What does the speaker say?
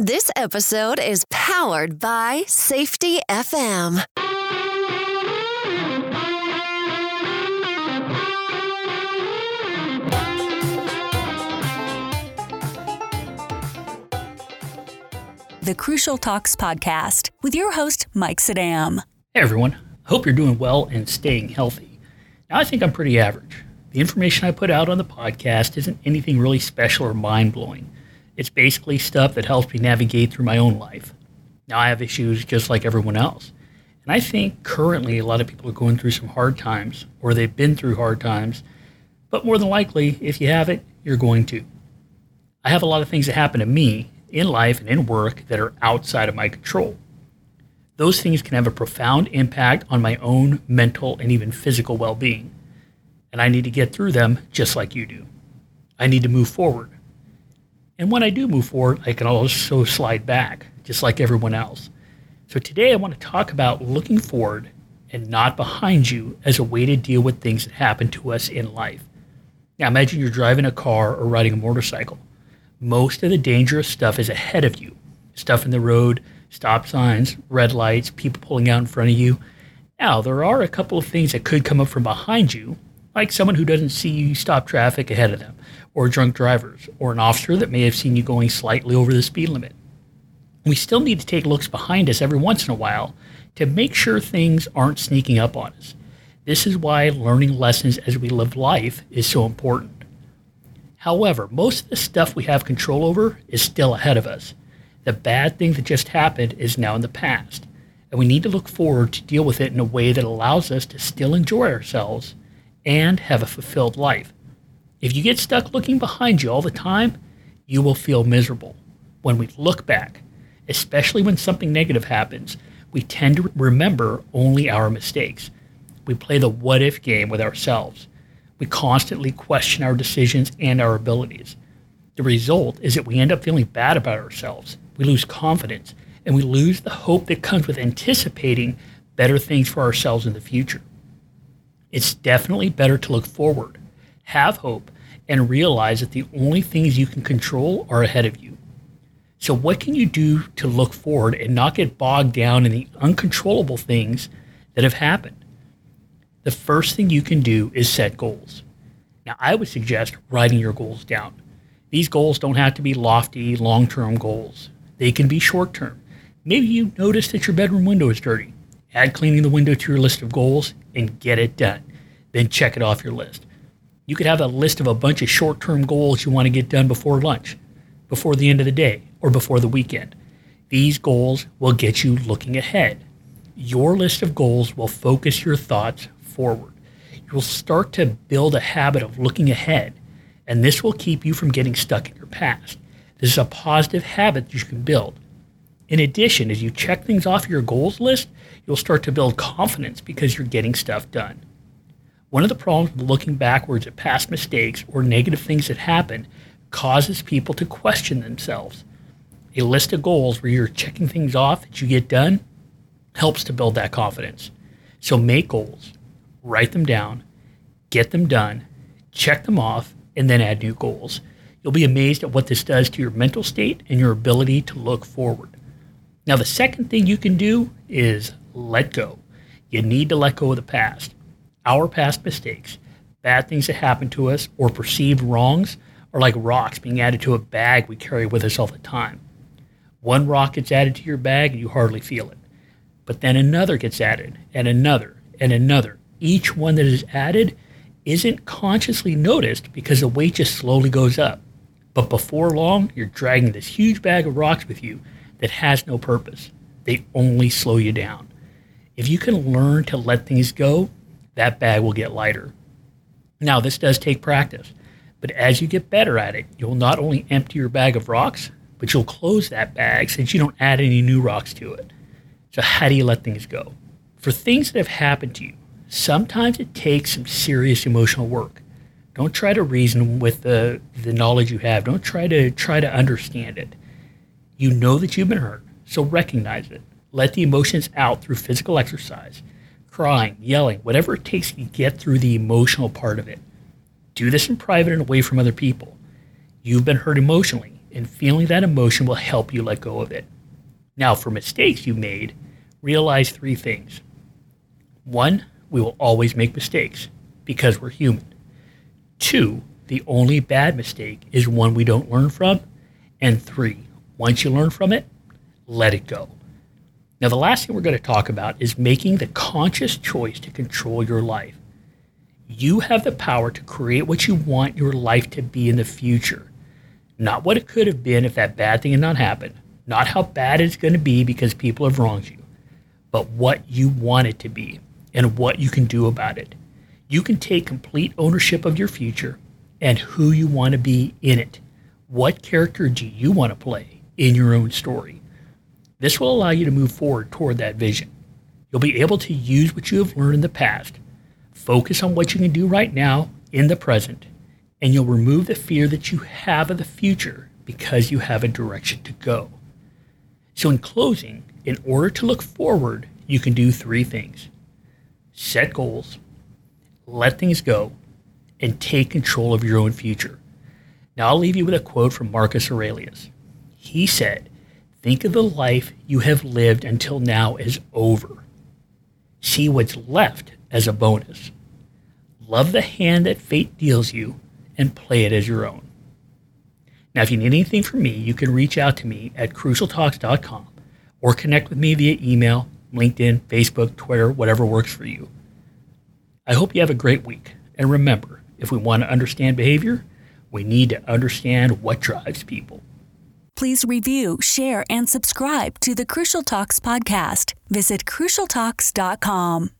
This episode is powered by Safety FM. The Crucial Talks podcast with your host, Mike Sadam. Hey everyone, I hope you're doing well and staying healthy. Now, I think I'm pretty average. The information I put out on the podcast isn't anything really special or mind blowing. It's basically stuff that helps me navigate through my own life. Now, I have issues just like everyone else. And I think currently a lot of people are going through some hard times, or they've been through hard times. But more than likely, if you have it, you're going to. I have a lot of things that happen to me in life and in work that are outside of my control. Those things can have a profound impact on my own mental and even physical well being. And I need to get through them just like you do. I need to move forward. And when I do move forward, I can also slide back, just like everyone else. So today I want to talk about looking forward and not behind you as a way to deal with things that happen to us in life. Now imagine you're driving a car or riding a motorcycle. Most of the dangerous stuff is ahead of you. Stuff in the road, stop signs, red lights, people pulling out in front of you. Now, there are a couple of things that could come up from behind you, like someone who doesn't see you stop traffic ahead of them, or drunk drivers, or an officer that may have seen you going slightly over the speed limit. We still need to take looks behind us every once in a while to make sure things aren't sneaking up on us. This is why learning lessons as we live life is so important. However, most of the stuff we have control over is still ahead of us. The bad thing that just happened is now in the past, and we need to look forward to deal with it in a way that allows us to still enjoy ourselves and have a fulfilled life. If you get stuck looking behind you all the time, you will feel miserable. When we look back, especially when something negative happens, we tend to remember only our mistakes. We play the what if game with ourselves. We constantly question our decisions and our abilities. The result is that we end up feeling bad about ourselves. We lose confidence and we lose the hope that comes with anticipating better things for ourselves in the future. It's definitely better to look forward, have hope, and realize that the only things you can control are ahead of you. So, what can you do to look forward and not get bogged down in the uncontrollable things that have happened? The first thing you can do is set goals. Now, I would suggest writing your goals down. These goals don't have to be lofty, long term goals, they can be short term. Maybe you notice that your bedroom window is dirty. Add cleaning the window to your list of goals and get it done. Then check it off your list. You could have a list of a bunch of short term goals you want to get done before lunch, before the end of the day, or before the weekend. These goals will get you looking ahead. Your list of goals will focus your thoughts forward. You'll start to build a habit of looking ahead, and this will keep you from getting stuck in your past. This is a positive habit you can build. In addition, as you check things off your goals list, you'll start to build confidence because you're getting stuff done. One of the problems with looking backwards at past mistakes or negative things that happened causes people to question themselves. A list of goals where you're checking things off that you get done helps to build that confidence. So make goals, write them down, get them done, check them off, and then add new goals. You'll be amazed at what this does to your mental state and your ability to look forward. Now, the second thing you can do is let go. You need to let go of the past. Our past mistakes, bad things that happen to us, or perceived wrongs are like rocks being added to a bag we carry with us all the time. One rock gets added to your bag and you hardly feel it. But then another gets added, and another, and another. Each one that is added isn't consciously noticed because the weight just slowly goes up. But before long, you're dragging this huge bag of rocks with you that has no purpose. They only slow you down. If you can learn to let things go, that bag will get lighter. Now, this does take practice, but as you get better at it, you'll not only empty your bag of rocks, but you'll close that bag since you don't add any new rocks to it. So, how do you let things go? For things that have happened to you, sometimes it takes some serious emotional work. Don't try to reason with the, the knowledge you have. Don't try to try to understand it. You know that you've been hurt, so recognize it. Let the emotions out through physical exercise, crying, yelling, whatever it takes to get through the emotional part of it. Do this in private and away from other people. You've been hurt emotionally. and feeling that emotion will help you let go of it. Now, for mistakes you made, realize three things. One, we will always make mistakes because we're human. Two, the only bad mistake is one we don't learn from. And three, once you learn from it, let it go. Now, the last thing we're going to talk about is making the conscious choice to control your life. You have the power to create what you want your life to be in the future. Not what it could have been if that bad thing had not happened, not how bad it's going to be because people have wronged you, but what you want it to be and what you can do about it. You can take complete ownership of your future and who you want to be in it. What character do you want to play in your own story? This will allow you to move forward toward that vision. You'll be able to use what you have learned in the past, focus on what you can do right now in the present, and you'll remove the fear that you have of the future because you have a direction to go. So, in closing, in order to look forward, you can do three things set goals, let things go, and take control of your own future. Now, I'll leave you with a quote from Marcus Aurelius. He said, Think of the life you have lived until now as over. See what's left as a bonus. Love the hand that fate deals you and play it as your own. Now, if you need anything from me, you can reach out to me at crucialtalks.com or connect with me via email, LinkedIn, Facebook, Twitter, whatever works for you. I hope you have a great week. And remember, if we want to understand behavior, we need to understand what drives people. Please review, share, and subscribe to the Crucial Talks podcast. Visit crucialtalks.com.